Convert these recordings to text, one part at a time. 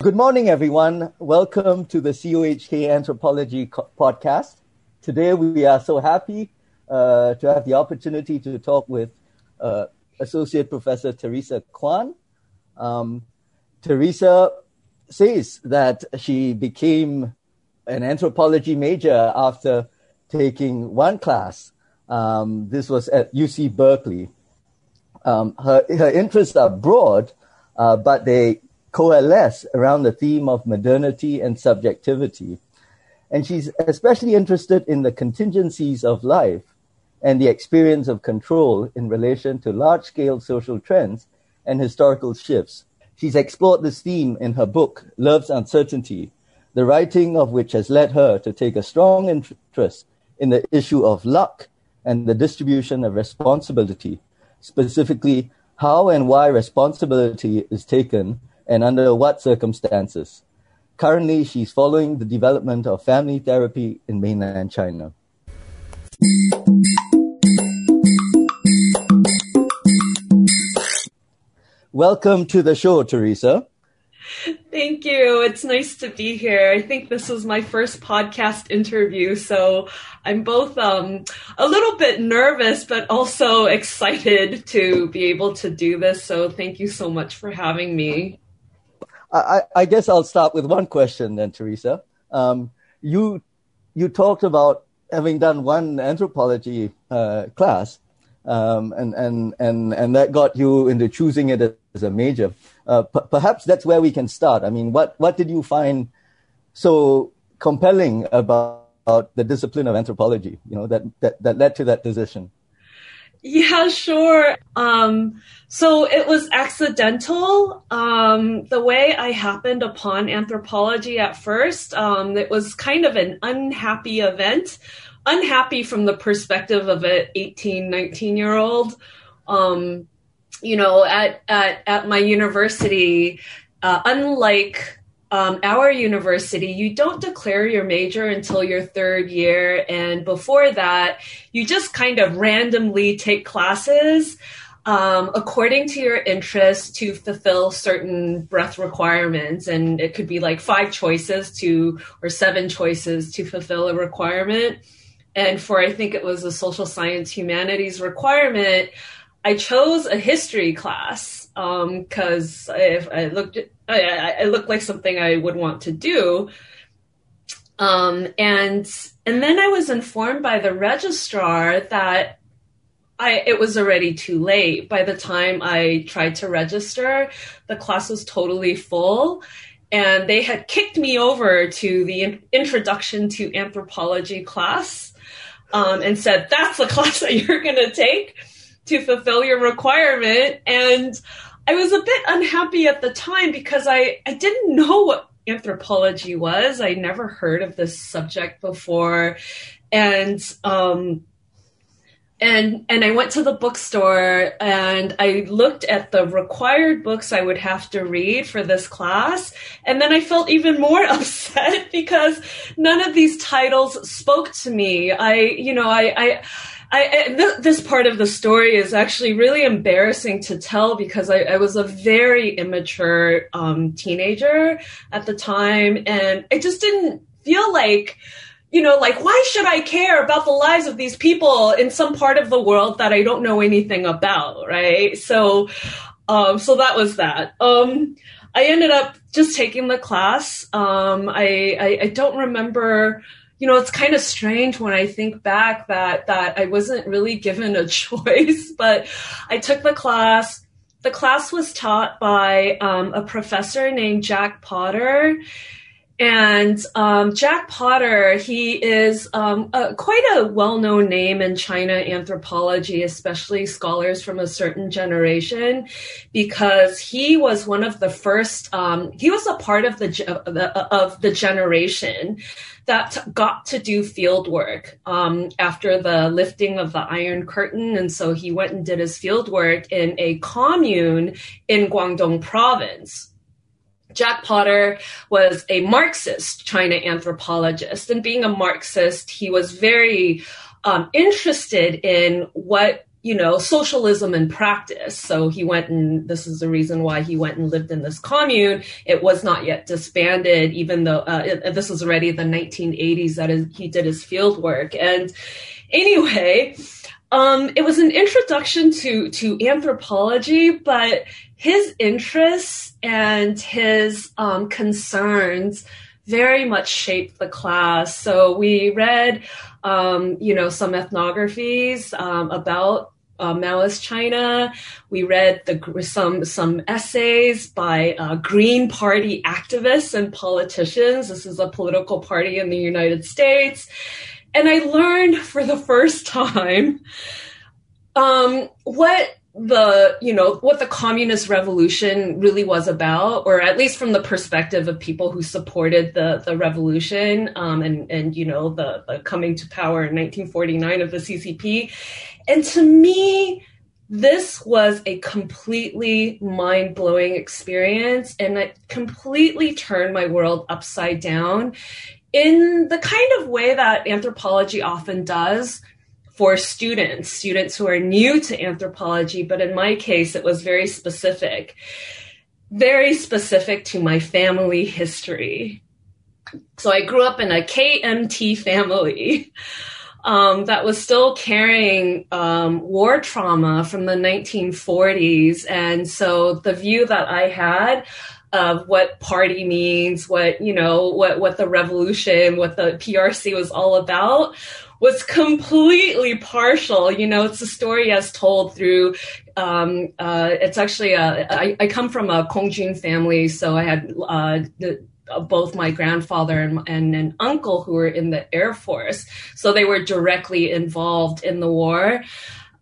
Good morning, everyone. Welcome to the CUHK Anthropology co- podcast. Today, we are so happy uh, to have the opportunity to talk with uh, Associate Professor Teresa Kwan. Um, Teresa says that she became an anthropology major after taking one class. Um, this was at UC Berkeley. Um, her, her interests are broad, uh, but they coalesce around the theme of modernity and subjectivity. And she's especially interested in the contingencies of life and the experience of control in relation to large scale social trends and historical shifts. She's explored this theme in her book, Love's Uncertainty, the writing of which has led her to take a strong interest in the issue of luck and the distribution of responsibility, specifically how and why responsibility is taken and under what circumstances. Currently, she's following the development of family therapy in mainland China. Welcome to the show, Teresa. Thank you. It's nice to be here. I think this is my first podcast interview, so I'm both um, a little bit nervous, but also excited to be able to do this. So thank you so much for having me. I, I guess I'll start with one question then, Teresa. Um, you you talked about having done one anthropology uh, class, um, and and and and that got you into choosing it as a major. Uh, p- perhaps that's where we can start. I mean, what what did you find so compelling about, about the discipline of anthropology? You know that that that led to that decision. Yeah, sure. Um, so it was accidental. Um, the way I happened upon anthropology at first, um, it was kind of an unhappy event. Unhappy from the perspective of an 18, 19 year old. Um, you know, at, at, at my university, uh, unlike um, our university, you don't declare your major until your third year. And before that, you just kind of randomly take classes um, according to your interests to fulfill certain breadth requirements. And it could be like five choices to, or seven choices to fulfill a requirement. And for, I think it was a social science humanities requirement, I chose a history class because um, if I looked, I, I looked like something I would want to do. Um, and and then I was informed by the registrar that I it was already too late. By the time I tried to register, the class was totally full, and they had kicked me over to the introduction to anthropology class, um, and said that's the class that you're going to take to fulfill your requirement. And I was a bit unhappy at the time because I, I didn't know what anthropology was. I never heard of this subject before. And, um, and and I went to the bookstore and I looked at the required books I would have to read for this class and then I felt even more upset because none of these titles spoke to me I you know I I I, I th- this part of the story is actually really embarrassing to tell because I, I was a very immature um, teenager at the time, and I just didn't feel like, you know, like why should I care about the lives of these people in some part of the world that I don't know anything about, right? So, um, so that was that. Um, I ended up just taking the class. Um, I, I, I don't remember you know, it's kind of strange when I think back that that I wasn't really given a choice, but I took the class. The class was taught by um, a professor named Jack Potter. And um, Jack Potter, he is um, a, quite a well known name in China anthropology, especially scholars from a certain generation, because he was one of the first, um, he was a part of the, of the generation that got to do field work um, after the lifting of the Iron Curtain. And so he went and did his field work in a commune in Guangdong province. Jack Potter was a Marxist China anthropologist. And being a Marxist, he was very um, interested in what you know, socialism in practice. So he went and this is the reason why he went and lived in this commune. It was not yet disbanded, even though uh, it, this was already the 1980s that is, he did his field work. And anyway, um, it was an introduction to to anthropology, but his interests and his um, concerns very much shaped the class. So we read, um, you know, some ethnographies um, about uh, Maoist China. We read the, some some essays by uh, Green Party activists and politicians. This is a political party in the United States, and I learned for the first time um, what the you know what the communist revolution really was about or at least from the perspective of people who supported the the revolution um, and and you know the, the coming to power in 1949 of the ccp and to me this was a completely mind-blowing experience and it completely turned my world upside down in the kind of way that anthropology often does for students, students who are new to anthropology, but in my case, it was very specific, very specific to my family history. So I grew up in a KMT family. Um, that was still carrying um, war trauma from the 1940s. And so the view that I had of what party means, what, you know, what, what the revolution, what the PRC was all about was completely partial. You know, it's a story as told through. Um, uh, it's actually a. I, I come from a Kongjun family, so I had uh, the, uh, both my grandfather and, and an uncle who were in the Air Force, so they were directly involved in the war,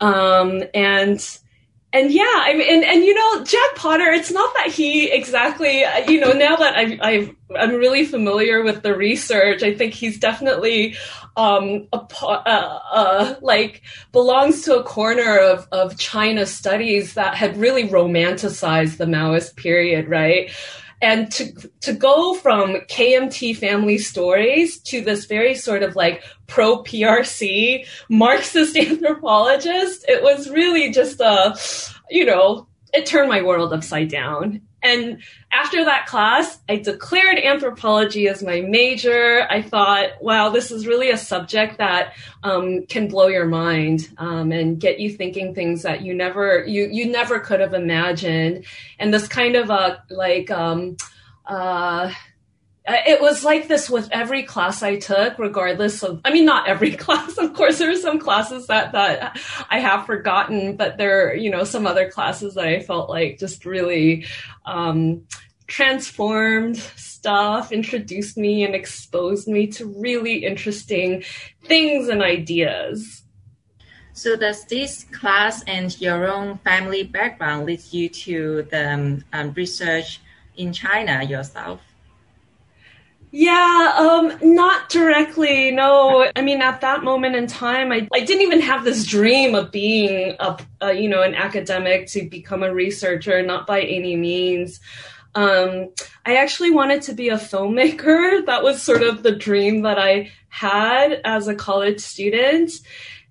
um, and and yeah, I mean, and, and you know, Jack Potter, it's not that he exactly, you know, now that I've, I've, I'm really familiar with the research, I think he's definitely, um, a, uh, uh, like belongs to a corner of, of China studies that had really romanticized the Maoist period, right? and to to go from KMT family stories to this very sort of like pro PRC Marxist anthropologist, it was really just a, you know, it turned my world upside down. And after that class, I declared anthropology as my major. I thought, wow, this is really a subject that um, can blow your mind um, and get you thinking things that you never you you never could have imagined. And this kind of a like um, uh, it was like this with every class I took, regardless of, I mean, not every class. Of course, there are some classes that, that I have forgotten, but there are, you know, some other classes that I felt like just really, um, transformed stuff, introduced me and exposed me to really interesting things and ideas. So does this class and your own family background lead you to the um, research in China yourself? Yeah, um, not directly. No, I mean, at that moment in time, I, I didn't even have this dream of being a, a you know, an academic to become a researcher, not by any means. Um, I actually wanted to be a filmmaker. That was sort of the dream that I had as a college student.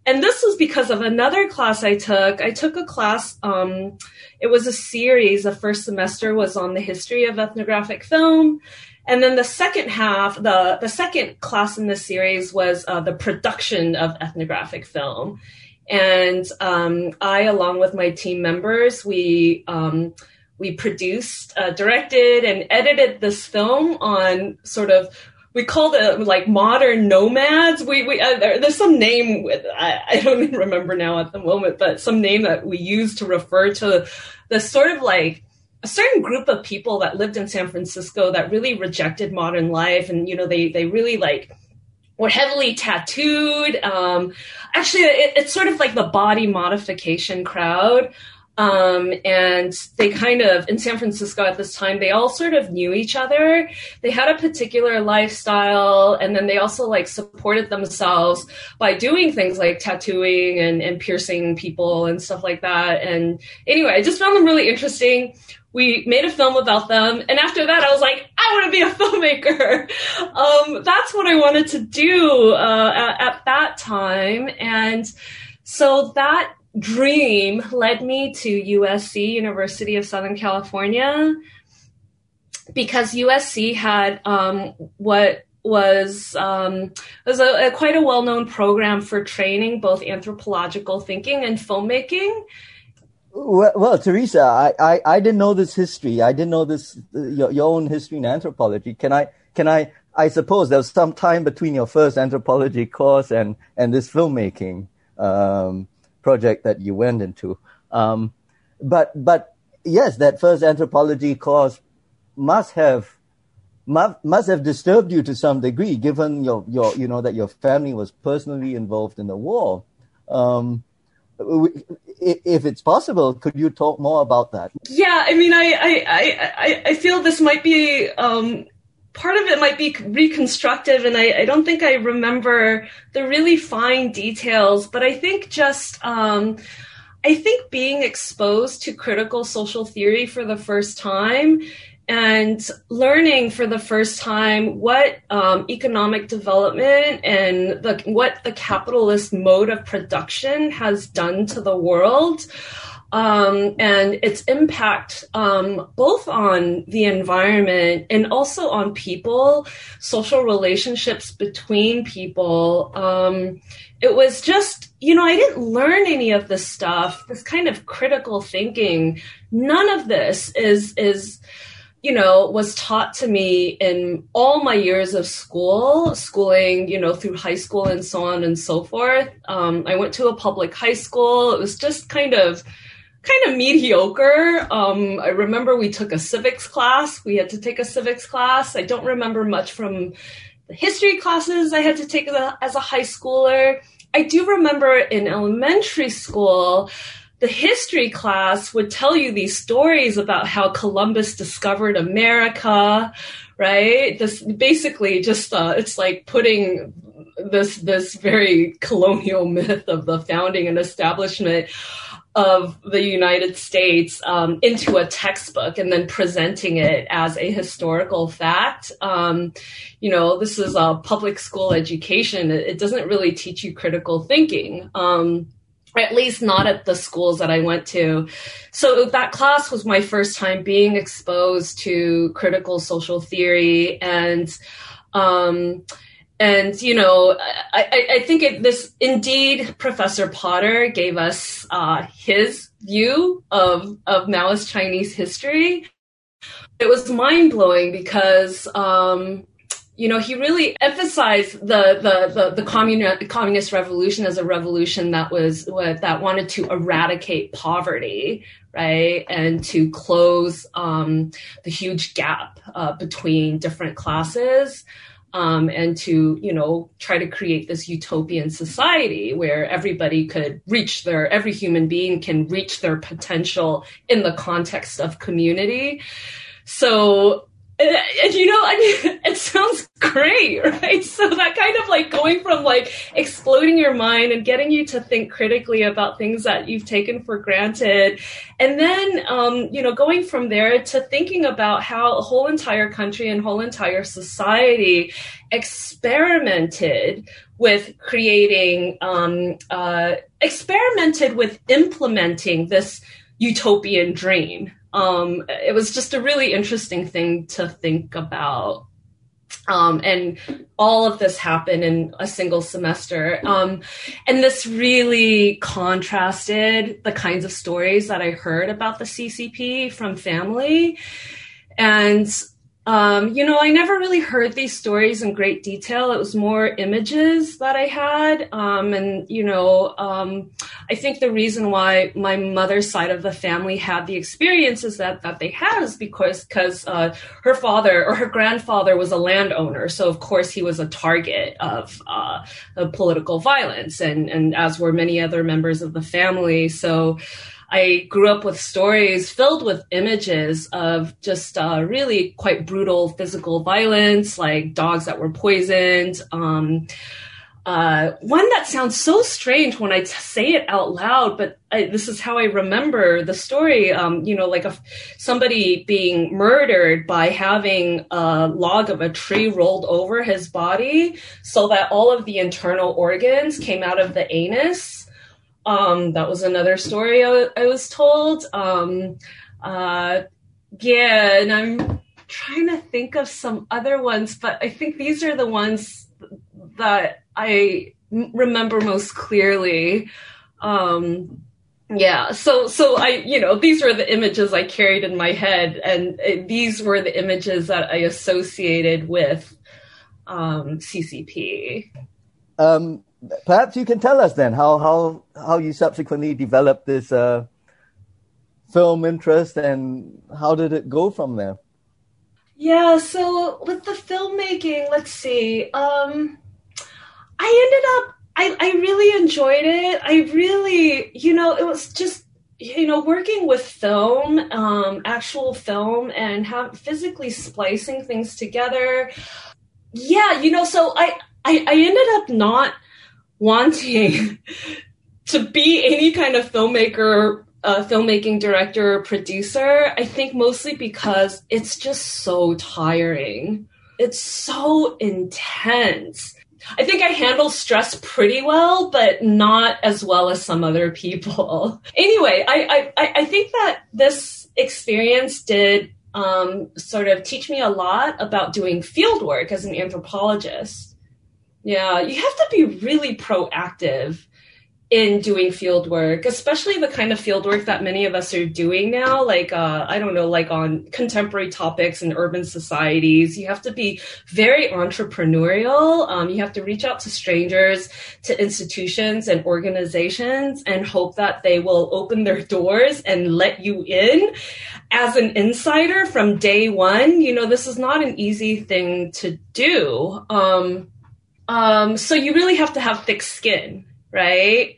And this was because of another class I took. I took a class, um, it was a series. The first semester was on the history of ethnographic film. And then the second half, the, the second class in this series was uh, the production of ethnographic film. And um, I, along with my team members, we um, we produced, uh, directed, and edited this film on sort of we called it like modern nomads. We, we uh, there, there's some name with I, I, don't even remember now at the moment, but some name that we use to refer to the sort of like a certain group of people that lived in San Francisco that really rejected modern life, and you know they they really like were heavily tattooed. Um, actually, it, it's sort of like the body modification crowd. Um, and they kind of, in San Francisco at this time, they all sort of knew each other. They had a particular lifestyle, and then they also like supported themselves by doing things like tattooing and, and piercing people and stuff like that. And anyway, I just found them really interesting we made a film about them and after that i was like i want to be a filmmaker um, that's what i wanted to do uh, at, at, that time and so that dream led me to USC, University of Southern California, because USC had um, what was um, was a, a, quite a well known program for training both anthropological thinking and filmmaking. Well, well Teresa, I, I, I, didn't know this history. I didn't know this your, your own history in anthropology. Can I can I I suppose there was some time between your first anthropology course and and this filmmaking um, project that you went into. Um, but but yes, that first anthropology course must have must have disturbed you to some degree, given your, your, you know, that your family was personally involved in the war. Um, if it's possible, could you talk more about that? Yeah, I mean, I, I, I, I feel this might be, um, part of it might be reconstructive, and I, I, don't think I remember the really fine details, but I think just, um, I think being exposed to critical social theory for the first time and learning for the first time what um, economic development and the, what the capitalist mode of production has done to the world um, and its impact um, both on the environment and also on people, social relationships between people. Um, it was just, you know, I didn't learn any of this stuff, this kind of critical thinking. None of this is is you know, was taught to me in all my years of school, schooling, you know, through high school and so on and so forth. Um, I went to a public high school. It was just kind of, kind of mediocre. Um, I remember we took a civics class. We had to take a civics class. I don't remember much from the history classes I had to take as a, as a high schooler. I do remember in elementary school, the history class would tell you these stories about how Columbus discovered America, right? This basically just uh, it's like putting this this very colonial myth of the founding and establishment of the United States um, into a textbook and then presenting it as a historical fact. Um, you know, this is a public school education. It, doesn't really teach you critical thinking. Um, at least not at the schools that I went to. So that class was my first time being exposed to critical social theory and, um, and you know, I, I think it, this indeed Professor Potter gave us uh, his view of of Maoist Chinese history. It was mind blowing because um, you know, he really emphasized the the the, the communist, communist revolution as a revolution that was that wanted to eradicate poverty, right, and to close um, the huge gap uh, between different classes. Um, and to you know try to create this utopian society where everybody could reach their every human being can reach their potential in the context of community. So and, and, you know, I mean, it sounds great, right? So that kind of like going from like exploding your mind and getting you to think critically about things that you've taken for granted. And then, um, you know, going from there to thinking about how a whole entire country and whole entire society experimented with creating, um, uh, experimented with implementing this utopian dream um, it was just a really interesting thing to think about. Um, and all of this happened in a single semester. Um, and this really contrasted the kinds of stories that I heard about the CCP from family. And um, you know, I never really heard these stories in great detail. It was more images that I had. Um, and, you know, um, I think the reason why my mother's side of the family had the experiences that, that they had is because, because, uh, her father or her grandfather was a landowner. So, of course, he was a target of, uh, of political violence and, and as were many other members of the family. So, I grew up with stories filled with images of just uh, really quite brutal physical violence, like dogs that were poisoned. Um, uh, one that sounds so strange when I t- say it out loud, but I, this is how I remember the story. Um, you know, like a, somebody being murdered by having a log of a tree rolled over his body so that all of the internal organs came out of the anus Um, that was another story I, I was told. Um, uh, yeah, and I'm trying to think of some other ones, but I think these are the ones that I remember most clearly. Um, yeah, so so I, you know, these were the images I carried in my head, and it, these were the images that I associated with um, CCP. Um, perhaps you can tell us then how how how you subsequently developed this uh, film interest, and how did it go from there? Yeah, so with the filmmaking, let's see. Um, I ended up, I, I really enjoyed it. I really, you know, it was just, you know, working with film, um, actual film, and have physically splicing things together. Yeah, you know, so I, I, I ended up not wanting to be any kind of filmmaker a filmmaking director producer, I think mostly because it's just so tiring. It's so intense. I think I handle stress pretty well, but not as well as some other people. Anyway, I, I, I think that this experience did um, sort of teach me a lot about doing field work as an anthropologist. Yeah, you have to be really proactive in doing field work, especially the kind of field work that many of us are doing now, like, uh, I don't know, like on contemporary topics in urban societies. You have to be very entrepreneurial. Um, you have to reach out to strangers, to institutions and organizations and hope that they will open their doors and let you in. As an insider from day one, you know, this is not an easy thing to do. Um, um, so you really have to have thick skin right?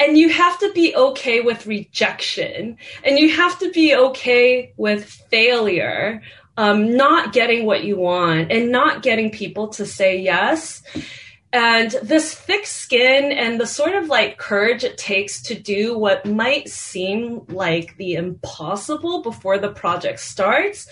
And you have to be okay with rejection and you have to be okay with failure, um, not getting what you want and not getting people to say yes. And this thick skin and the sort of like courage it takes to do what might seem like the impossible before the project starts,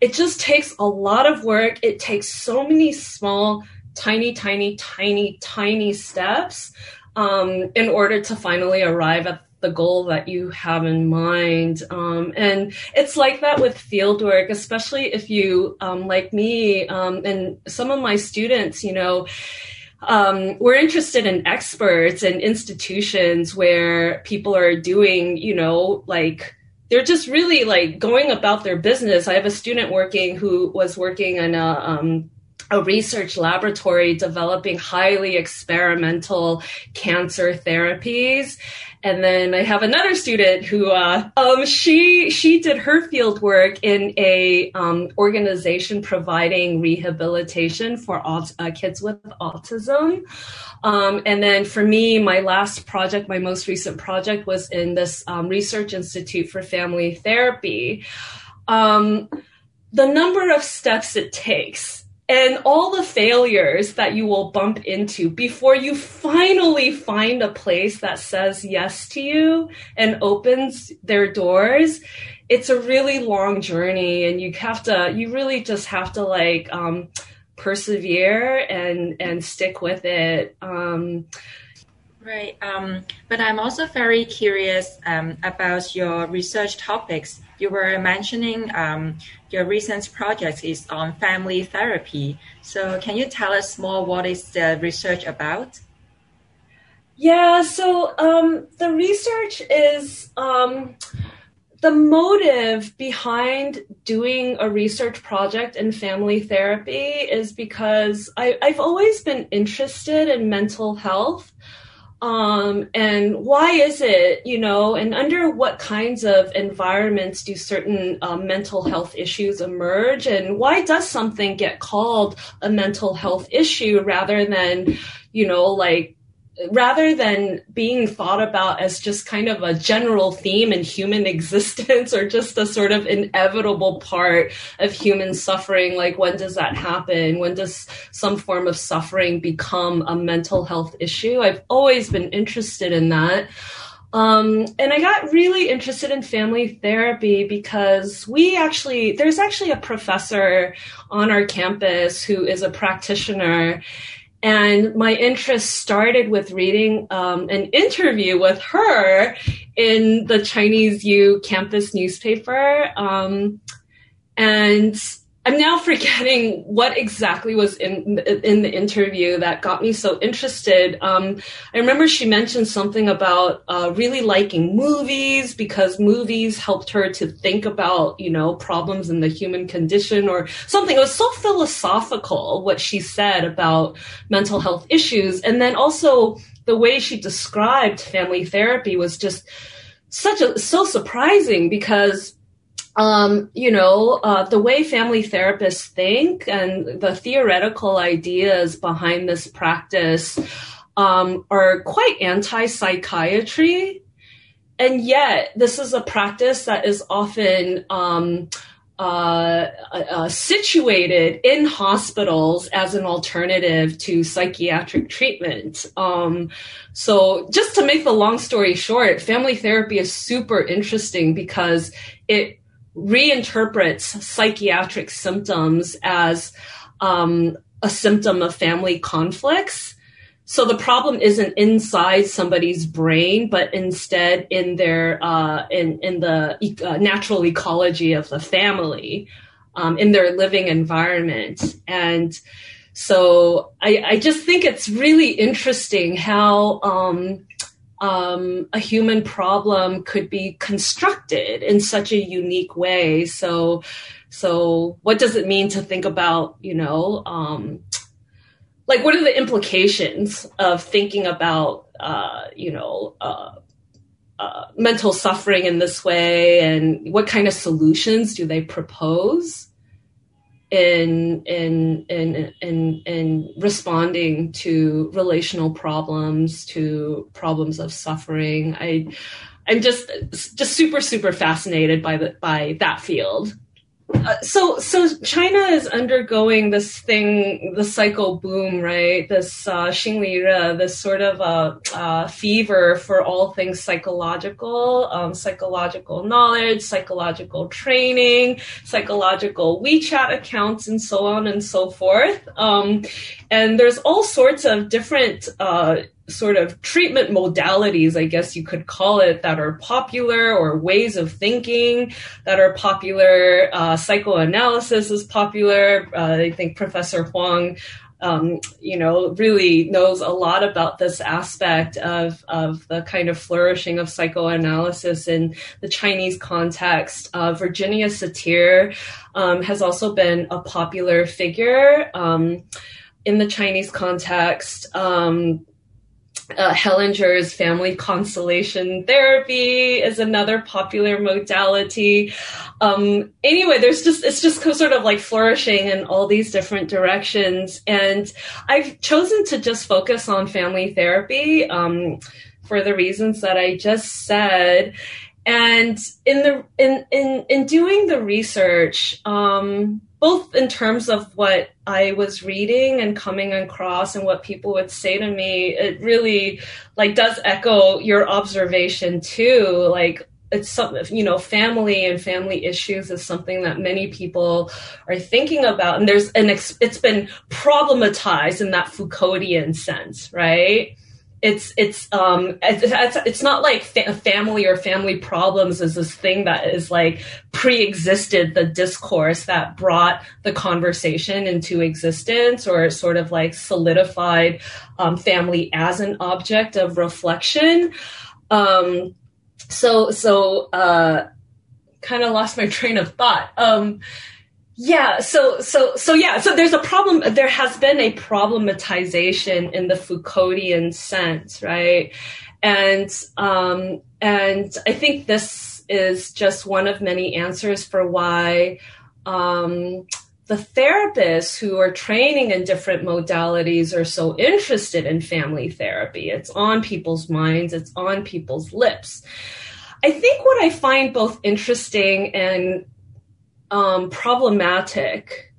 it just takes a lot of work. It takes so many small, tiny, tiny, tiny, tiny steps um, in order to finally arrive at the goal that you have in mind. Um, and it's like that with field work, especially if you, um, like me, um, and some of my students, you know, um, we're interested in experts and institutions where people are doing, you know, like, they're just really like going about their business. I have a student working who was working in a um, a research laboratory developing highly experimental cancer therapies. And then I have another student who, uh, um, she, she did her field work in a, um, organization providing rehabilitation for uh, kids with autism. Um, and then for me, my last project, my most recent project was in this, um, research institute for family therapy. Um, the number of steps it takes and all the failures that you will bump into before you finally find a place that says yes to you and opens their doors it's a really long journey and you have to you really just have to like um, persevere and and stick with it um, Right. Um, but I'm also very curious um, about your research topics. You were mentioning um, your recent project is on family therapy. So can you tell us more what is the research about? Yeah, so um, the research is um, the motive behind doing a research project in family therapy is because I, I've always been interested in mental health. Um, and why is it, you know, and under what kinds of environments do certain uh, mental health issues emerge? And why does something get called a mental health issue rather than, you know, like rather than being thought about as just kind of a general theme in human existence or just a sort of inevitable part of human suffering, like when does that happen? When does some form of suffering become a mental health issue? I've always been interested in that. Um, and I got really interested in family therapy because we actually, there's actually a professor on our campus who is a practitioner and my interest started with reading um, an interview with her in the Chinese U campus newspaper. Um, and I'm now forgetting what exactly was in in the interview that got me so interested. Um, I remember she mentioned something about uh, really liking movies because movies helped her to think about you know problems in the human condition or something. It was so philosophical what she said about mental health issues, and then also the way she described family therapy was just such a so surprising because um, you know, uh, the way family therapists think and the theoretical ideas behind this practice um, are quite anti psychiatry. And yet, this is a practice that is often um, uh, uh, situated in hospitals as an alternative to psychiatric treatment. Um, so, just to make the long story short, family therapy is super interesting because it reinterprets psychiatric symptoms as um, a symptom of family conflicts. So the problem isn't inside somebody's brain, but instead in their uh, in in the uh, natural ecology of the family, um, in their living environment, and so I, I just think it's really interesting how um, um, a human problem could be constructed in such a unique way. So, so what does it mean to think about, you know, um, like what are the implications of thinking about, uh, you know, uh, uh, mental suffering in this way, and what kind of solutions do they propose? In in in in in responding to relational problems to problems of suffering. I i'm just just super super fascinated by the by that field uh, so so China is undergoing this thing, the psycho boom, right? This uh, Xinli this sort of a uh, uh, fever for all things psychological, um, psychological knowledge, psychological training, psychological WeChat accounts, and so on and so forth. Um, and there's all sorts of different uh, sort of treatment modalities, I guess you could call it, that are popular or ways of thinking that are popular. Uh, psychoanalysis is popular. Uh, I think Professor Huang. Um, you know, really knows a lot about this aspect of, of the kind of flourishing of psychoanalysis in the Chinese context. Uh, Virginia Satir um, has also been a popular figure um, in the Chinese context. Um, uh, Hellinger's family constellation therapy is another popular modality. Um, anyway, there's just, it's just sort of like flourishing in all these different directions. And I've chosen to just focus on family therapy, um, for the reasons that I just said. And in the, in, in, in doing the research, um, both in terms of what I was reading and coming across and what people would say to me, it really like does echo your observation too. Like it's something, you know, family and family issues is something that many people are thinking about. And there's an, ex- it's been problematized in that Foucauldian sense, right? It's it's um it's, it's not like fa- family or family problems is this thing that is like pre-existed the discourse that brought the conversation into existence or sort of like solidified um, family as an object of reflection. Um so so uh kind of lost my train of thought. Um yeah, so so so yeah, so there's a problem there has been a problematization in the Foucauldian sense, right? And um and I think this is just one of many answers for why um the therapists who are training in different modalities are so interested in family therapy. It's on people's minds, it's on people's lips. I think what I find both interesting and um, problematic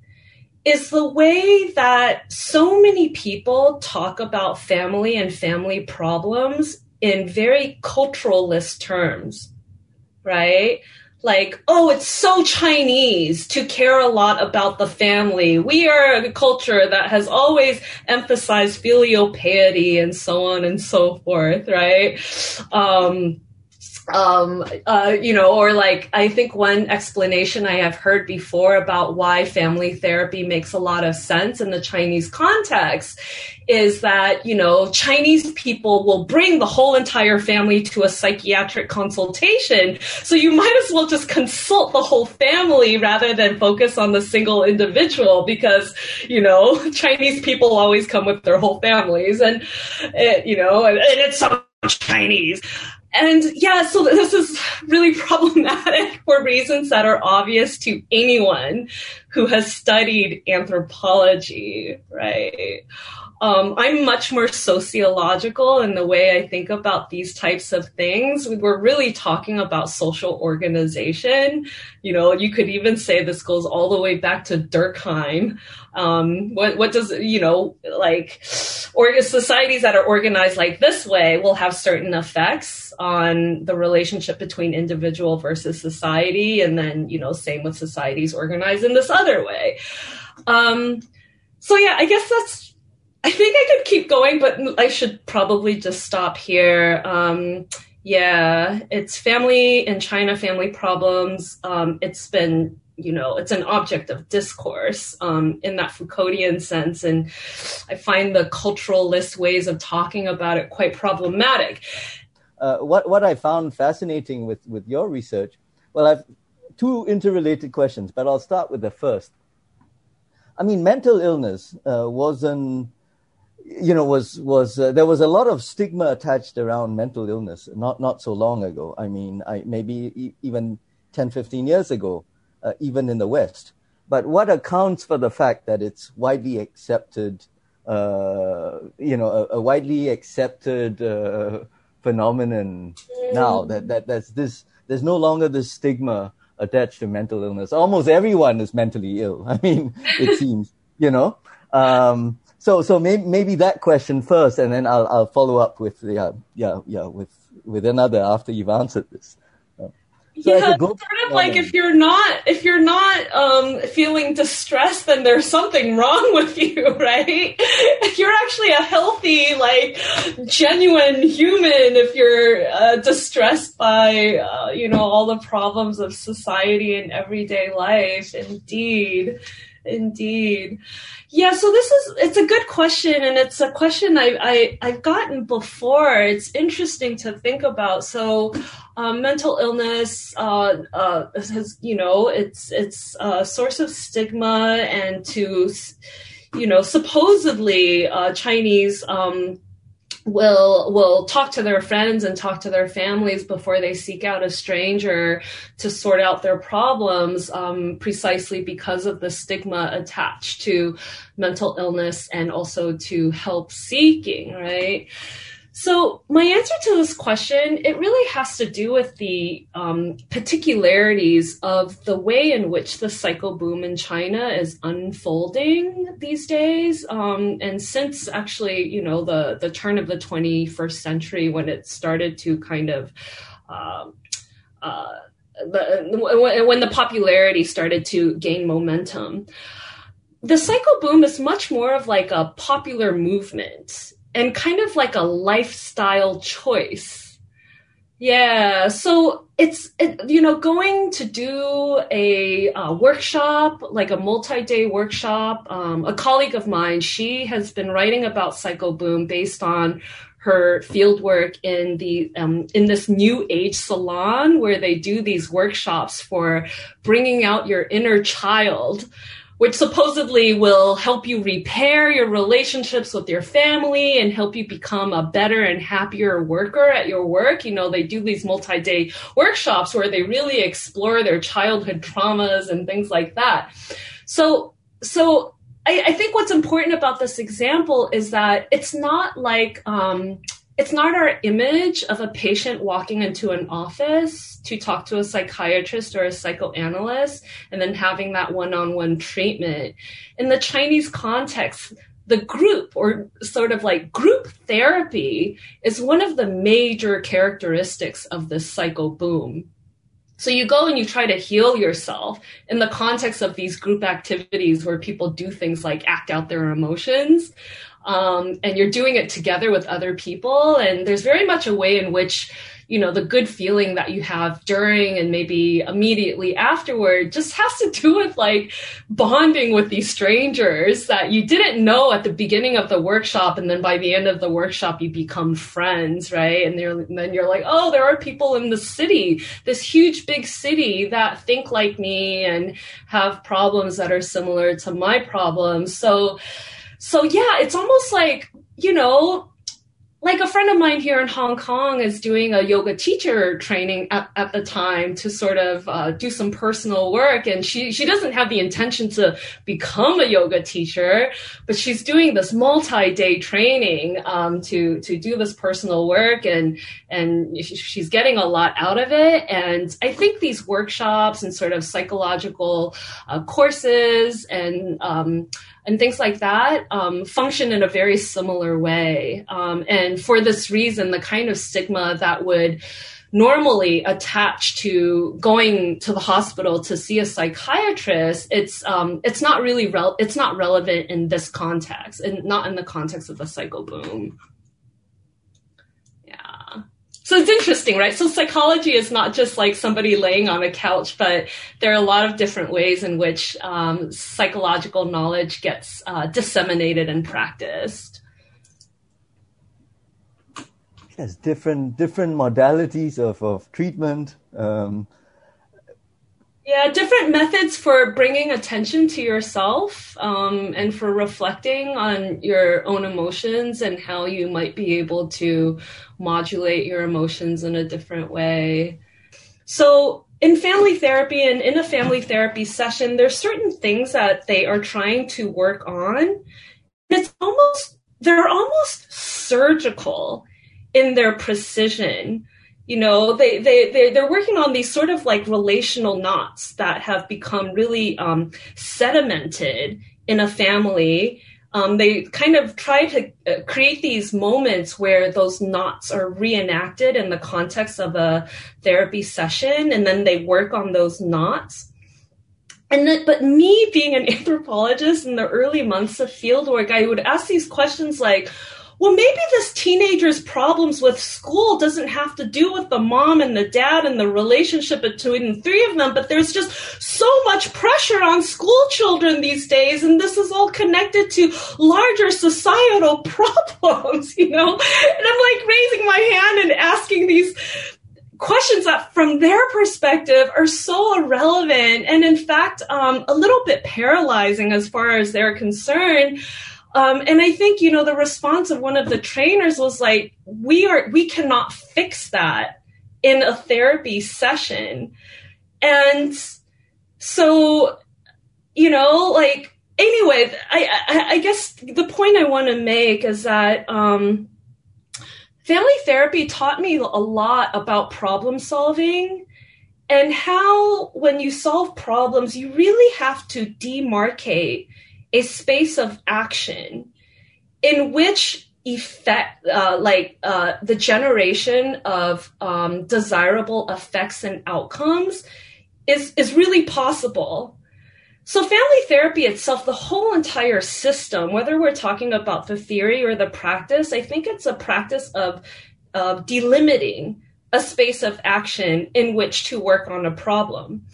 is the way that so many people talk about family and family problems in very culturalist terms, right? like, oh, it's so Chinese to care a lot about the family. We are a culture that has always emphasized filial piety and so on and so forth, right? Um, um, uh, you know, or like I think one explanation I have heard before about why family therapy makes a lot of sense in the Chinese context is that, you know, Chinese people will bring the whole entire family to a psychiatric consultation. So you might as well just consult the whole family rather than focus on the single individual because, you know, Chinese people always come with their whole families and, it, you know, and, and it's so Chinese. And yeah, so this is really problematic for reasons that are obvious to anyone who has studied anthropology, right? Um, I'm much more sociological in the way I think about these types of things. We're really talking about social organization. You know, you could even say this goes all the way back to Durkheim. Um, what, what does, you know, like, or societies that are organized like this way will have certain effects on the relationship between individual versus society. And then, you know, same with societies organized in this other way. Um, so yeah, I guess that's I think I could keep going, but I should probably just stop here. Um, yeah, it's family in China, family problems. Um, it's been, you know, it's an object of discourse um, in that Foucauldian sense. And I find the culturalist ways of talking about it quite problematic. Uh, what, what I found fascinating with, with your research, well, I've two interrelated questions, but I'll start with the first. I mean, mental illness uh, wasn't you know, was was uh, there was a lot of stigma attached around mental illness not not so long ago. I mean, I maybe e- even 10, 15 years ago, uh, even in the West. But what accounts for the fact that it's widely accepted, uh, you know, a, a widely accepted uh, phenomenon mm. now that that there's this there's no longer this stigma attached to mental illness. Almost everyone is mentally ill. I mean, it seems, you know. Um, so so maybe maybe that question first, and then I'll I'll follow up with the yeah yeah yeah with with another after you've answered this. So yeah, sort of like if you're not if you're not um, feeling distressed, then there's something wrong with you, right? If you're actually a healthy, like genuine human, if you're uh, distressed by uh, you know all the problems of society and everyday life, indeed, indeed. Yeah, so this is it's a good question, and it's a question I, I I've gotten before. It's interesting to think about. So, um, mental illness uh, uh, has you know it's it's a source of stigma, and to you know supposedly uh, Chinese um, will will talk to their friends and talk to their families before they seek out a stranger to sort out their problems um, precisely because of the stigma attached to mental illness and also to help seeking right so my answer to this question, it really has to do with the um, particularities of the way in which the psycho boom in China is unfolding these days. Um, and since actually, you know, the, the turn of the 21st century when it started to kind of, um, uh, the, when the popularity started to gain momentum, the psycho boom is much more of like a popular movement and kind of like a lifestyle choice. Yeah, so it's it, you know going to do a, a workshop, like a multi-day workshop. Um, a colleague of mine, she has been writing about Psycho Boom based on her fieldwork in the um, in this new age salon where they do these workshops for bringing out your inner child which supposedly will help you repair your relationships with your family and help you become a better and happier worker at your work. You know, they do these multi day workshops where they really explore their childhood traumas and things like that. So, so I, I think what's important about this example is that it's not like, um, it's not our image of a patient walking into an office to talk to a psychiatrist or a psychoanalyst and then having that one-on-one treatment. In the Chinese context, the group or sort of like group therapy is one of the major characteristics of this psycho boom. So you go and you try to heal yourself in the context of these group activities where people do things like act out their emotions. Um, and you're doing it together with other people. And there's very much a way in which you know the good feeling that you have during and maybe immediately afterward just has to do with like bonding with these strangers that you didn't know at the beginning of the workshop. And then by the end of the workshop you become friends right? And, and then you're like oh there are people in the city this huge big city that think like me and have problems that are similar to my problems. So so yeah it's almost like you know like a friend of mine here in Hong Kong is doing a yoga teacher training at, at the time to sort of uh, do some personal work. And she, she doesn't have the intention to become a yoga teacher, but she's doing this multi-day training um, to, to do this personal work and, and she's getting a lot out of it. And I think these workshops and sort of psychological uh, courses and um, and things like that um, function in a very similar way. Um, and for this reason, the kind of stigma that would normally attach to going to the hospital to see a psychiatrist, it's um, it's not really re- it's not relevant in this context, and not in the context of the psycho boom. So it's interesting, right? So psychology is not just like somebody laying on a couch, but there are a lot of different ways in which um, psychological knowledge gets uh, disseminated and practiced. Yes, different different modalities of, of treatment. Um, yeah, different methods for bringing attention to yourself um, and for reflecting on your own emotions and how you might be able to modulate your emotions in a different way. So, in family therapy and in a family therapy session, there's certain things that they are trying to work on. It's almost, they're almost surgical in their precision you know they they, they they're working on these sort of like relational knots that have become really um, sedimented in a family um, they kind of try to uh, create these moments where those knots are reenacted in the context of a therapy session and then they work on those knots. And then, but me being an anthropologist in the early months of fieldwork i would ask these questions like well, maybe this teenager's problems with school doesn't have to do with the mom and the dad and the relationship between the three of them, but there's just so much pressure on school children these days, and this is all connected to larger societal problems, you know? And I'm like raising my hand and asking these questions that from their perspective are so irrelevant and in fact um, a little bit paralyzing as far as they're concerned um, and I think, you know, the response of one of the trainers was like, we are, we cannot fix that in a therapy session. And so, you know, like, anyway, I, I, I guess the point I want to make is that, um, family therapy taught me a lot about problem solving and how when you solve problems, you really have to demarcate a space of action in which effect uh, like uh, the generation of um, desirable effects and outcomes is is really possible. So family therapy itself the whole entire system whether we're talking about the theory or the practice i think it's a practice of of delimiting a space of action in which to work on a problem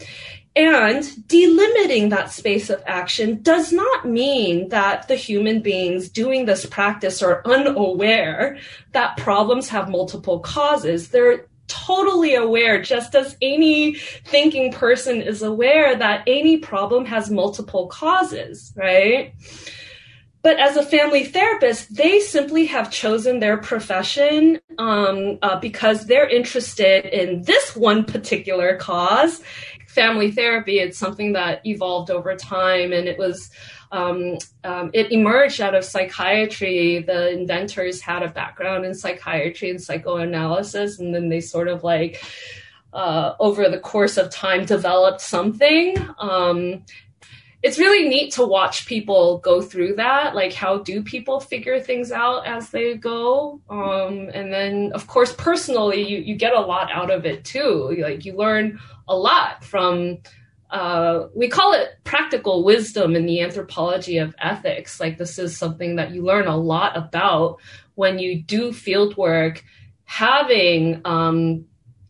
and delimiting that space of action does not mean that the human beings doing this practice are unaware that problems have multiple causes. They're totally aware, just as any thinking person is aware that any problem has multiple causes, right? But as a family therapist, they simply have chosen their profession um, uh, because they're interested in this one particular cause family therapy. It's something that evolved over time, and it was um, um, it emerged out of psychiatry. The inventors had a background in psychiatry and psychoanalysis, and then they sort of like uh, over the course of time developed something. Um, it's really neat to watch people go through that. Like, how do people figure things out as they go? Um, and then, of course, personally, you, you get a lot out of it too. Like, you learn a lot from, uh, we call it practical wisdom in the anthropology of ethics. Like, this is something that you learn a lot about when you do field work, having, um,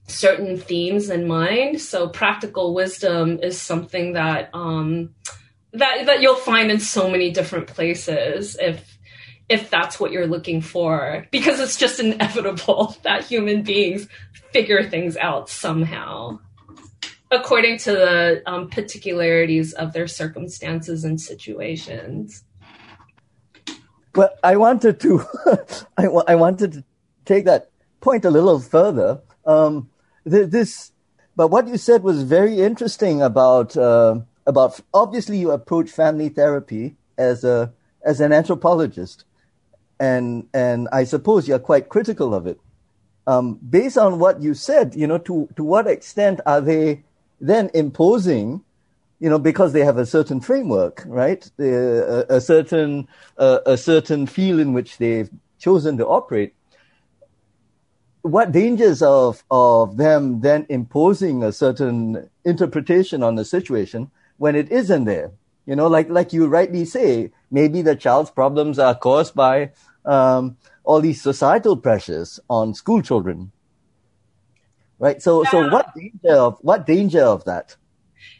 certain themes in mind. So practical wisdom is something that um, that that you'll find in so many different places if if that's what you're looking for. Because it's just inevitable that human beings figure things out somehow. According to the um, particularities of their circumstances and situations. Well i wanted to I, I wanted to take that point a little further. Um, this, but what you said was very interesting about uh, about obviously you approach family therapy as a as an anthropologist, and and I suppose you're quite critical of it. Um, based on what you said, you know, to to what extent are they then imposing, you know, because they have a certain framework, right? A, a, certain uh, a certain field in which they've chosen to operate what dangers of of them then imposing a certain interpretation on the situation when it isn't there you know like like you rightly say maybe the child's problems are caused by um, all these societal pressures on school children right so yeah. so what danger of what danger of that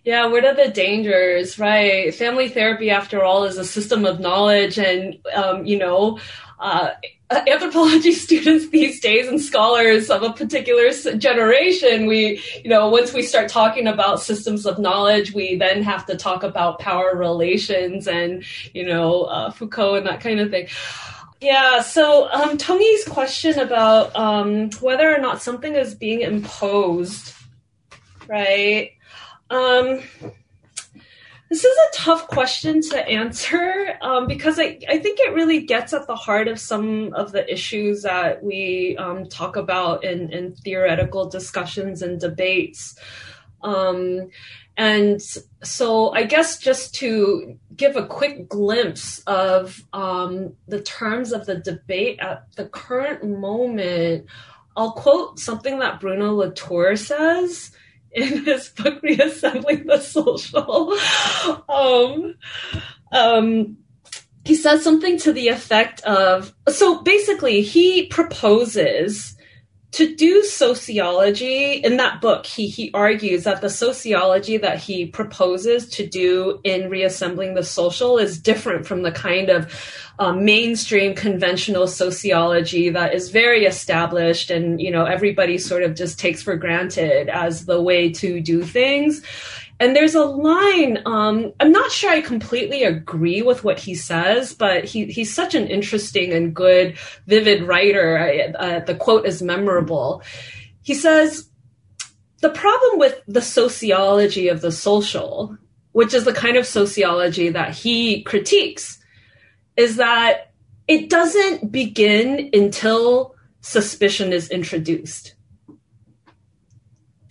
yeah, what are the dangers, right? Family therapy, after all, is a system of knowledge, and um, you know, uh, anthropology students these days and scholars of a particular generation we you know once we start talking about systems of knowledge we then have to talk about power relations and you know uh, foucault and that kind of thing. Yeah so um, tony's question about um, whether or not something is being imposed right? Um, this is a tough question to answer um, because I, I think it really gets at the heart of some of the issues that we um, talk about in, in theoretical discussions and debates. Um, and so I guess just to give a quick glimpse of um, the terms of the debate at the current moment, I'll quote something that Bruno Latour says in his book reassembling the social. Um, um, he says something to the effect of so basically he proposes to do sociology in that book he he argues that the sociology that he proposes to do in reassembling the social is different from the kind of um, mainstream conventional sociology that is very established and you know everybody sort of just takes for granted as the way to do things and there's a line, um, I'm not sure I completely agree with what he says, but he, he's such an interesting and good, vivid writer. Uh, the quote is memorable. He says, the problem with the sociology of the social, which is the kind of sociology that he critiques, is that it doesn't begin until suspicion is introduced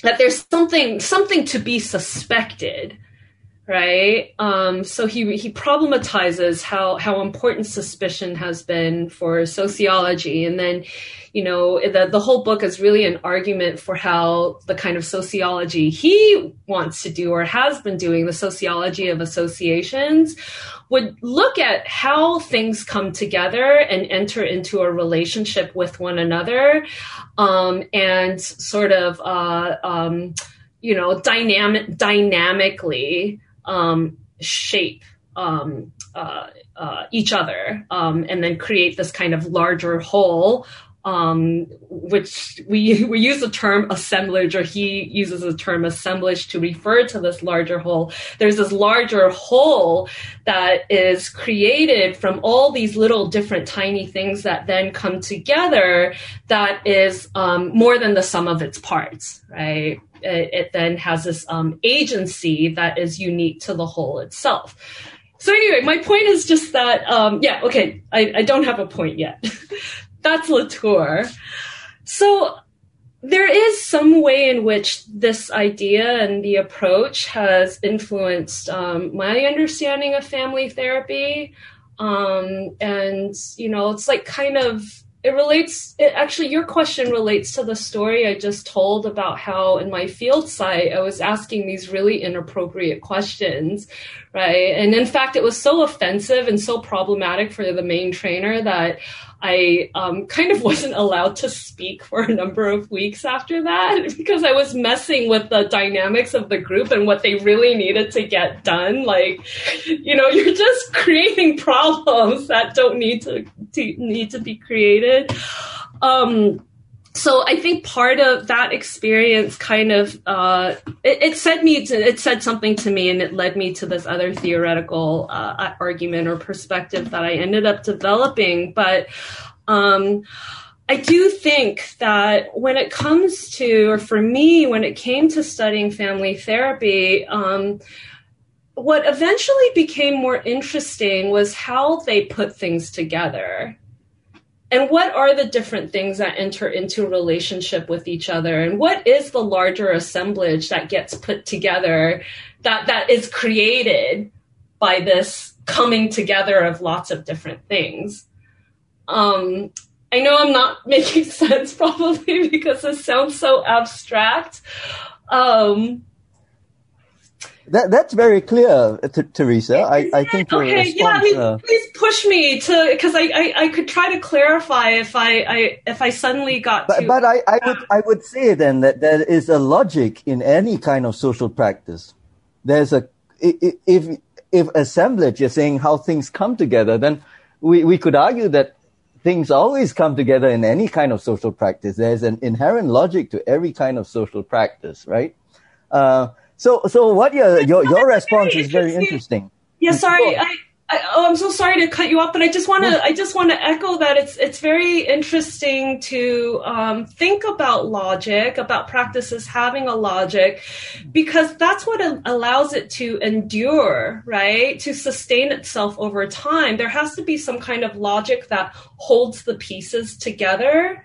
that there's something something to be suspected right? Um, so he he problematizes how how important suspicion has been for sociology. And then you know the, the whole book is really an argument for how the kind of sociology he wants to do or has been doing the sociology of associations would look at how things come together and enter into a relationship with one another um, and sort of uh, um, you know dynamic dynamically um, shape um, uh, uh, each other um, and then create this kind of larger whole um, which we we use the term assemblage, or he uses the term assemblage to refer to this larger whole. There's this larger whole that is created from all these little different tiny things that then come together. That is um, more than the sum of its parts, right? It, it then has this um, agency that is unique to the whole itself. So anyway, my point is just that, um, yeah, okay, I, I don't have a point yet. that's Latour. So there is some way in which this idea and the approach has influenced um, my understanding of family therapy. Um, and, you know, it's like kind of it relates it, actually your question relates to the story i just told about how in my field site i was asking these really inappropriate questions right and in fact it was so offensive and so problematic for the main trainer that I um, kind of wasn't allowed to speak for a number of weeks after that because I was messing with the dynamics of the group and what they really needed to get done. Like, you know, you're just creating problems that don't need to, to need to be created. Um, so I think part of that experience kind of uh, it, it, said me to, it said something to me and it led me to this other theoretical uh, argument or perspective that I ended up developing. But um, I do think that when it comes to, or for me, when it came to studying family therapy, um, what eventually became more interesting was how they put things together and what are the different things that enter into relationship with each other? And what is the larger assemblage that gets put together that that is created by this coming together of lots of different things? Um, i know i'm not making sense probably because this sounds so abstract. Um, that that's very clear, T- Teresa. I, I think your okay, response, yeah. I mean, uh, please push me to because I, I, I could try to clarify if I, I if I suddenly got. But, too, but I, I would I would say then that there is a logic in any kind of social practice. There's a if if assemblage is saying how things come together, then we, we could argue that things always come together in any kind of social practice. There's an inherent logic to every kind of social practice, right? Uh, so, so what your your, your response is very interesting. Yeah, sorry. I, I, oh, I'm so sorry to cut you off, but I just want to I just want to echo that it's it's very interesting to um, think about logic, about practices having a logic, because that's what allows it to endure, right? To sustain itself over time. There has to be some kind of logic that holds the pieces together,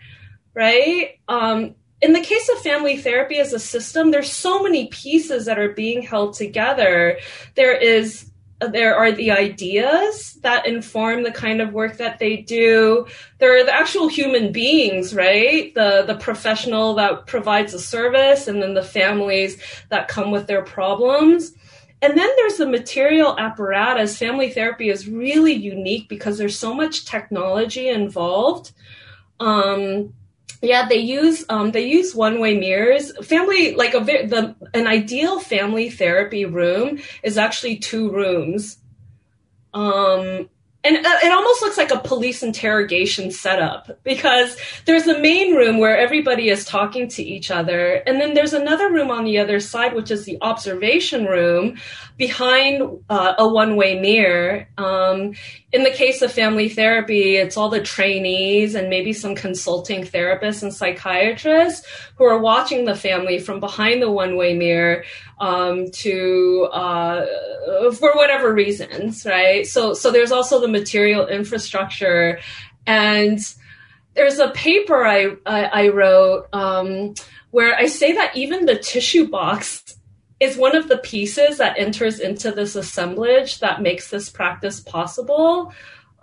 right? Um, in the case of family therapy as a system, there's so many pieces that are being held together. There is there are the ideas that inform the kind of work that they do. There are the actual human beings, right? The the professional that provides a service and then the families that come with their problems. And then there's the material apparatus. Family therapy is really unique because there's so much technology involved. Um, yeah, they use um, they use one way mirrors. Family like a the an ideal family therapy room is actually two rooms. Um, and uh, it almost looks like a police interrogation setup because there's the main room where everybody is talking to each other. And then there's another room on the other side which is the observation room behind uh, a one-way mirror. Um, in the case of family therapy it's all the trainees and maybe some consulting therapists and psychiatrists who are watching the family from behind the one-way mirror um, to uh, for whatever reasons, right? So so there's also the material infrastructure, and there's a paper I I, I wrote um, where I say that even the tissue box is one of the pieces that enters into this assemblage that makes this practice possible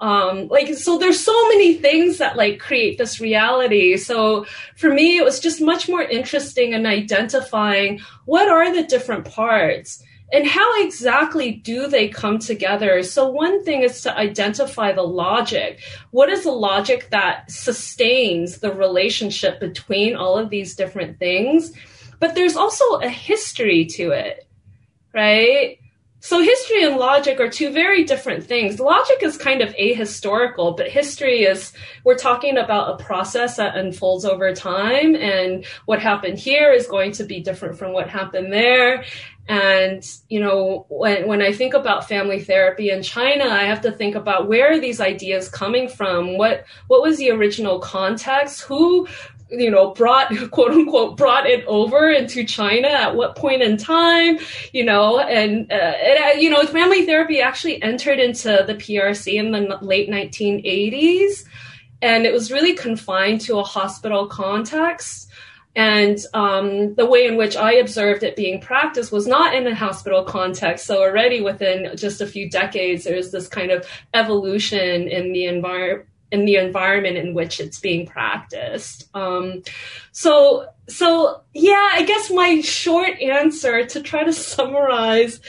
um like so there's so many things that like create this reality. So for me it was just much more interesting in identifying what are the different parts and how exactly do they come together. So one thing is to identify the logic. What is the logic that sustains the relationship between all of these different things? But there's also a history to it right so history and logic are two very different things. Logic is kind of ahistorical, but history is we're talking about a process that unfolds over time and what happened here is going to be different from what happened there. And, you know, when, when I think about family therapy in China, I have to think about where are these ideas coming from? What, what was the original context? Who you know, brought quote unquote brought it over into China at what point in time, you know, and uh, it, uh, you know, family therapy actually entered into the PRC in the late 1980s, and it was really confined to a hospital context. And um, the way in which I observed it being practiced was not in a hospital context. So already within just a few decades, there's this kind of evolution in the environment in the environment in which it's being practiced. Um, so, so yeah, I guess my short answer to try to summarize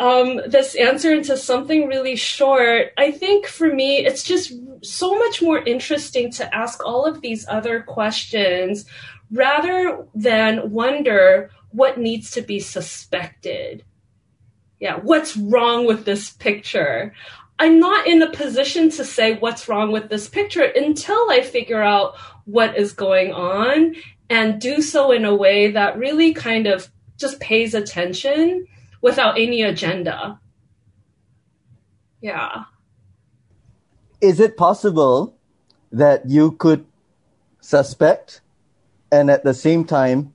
um, this answer into something really short, I think for me, it's just so much more interesting to ask all of these other questions rather than wonder what needs to be suspected. Yeah, what's wrong with this picture? I'm not in a position to say what's wrong with this picture until I figure out what is going on and do so in a way that really kind of just pays attention without any agenda. Yeah. Is it possible that you could suspect and at the same time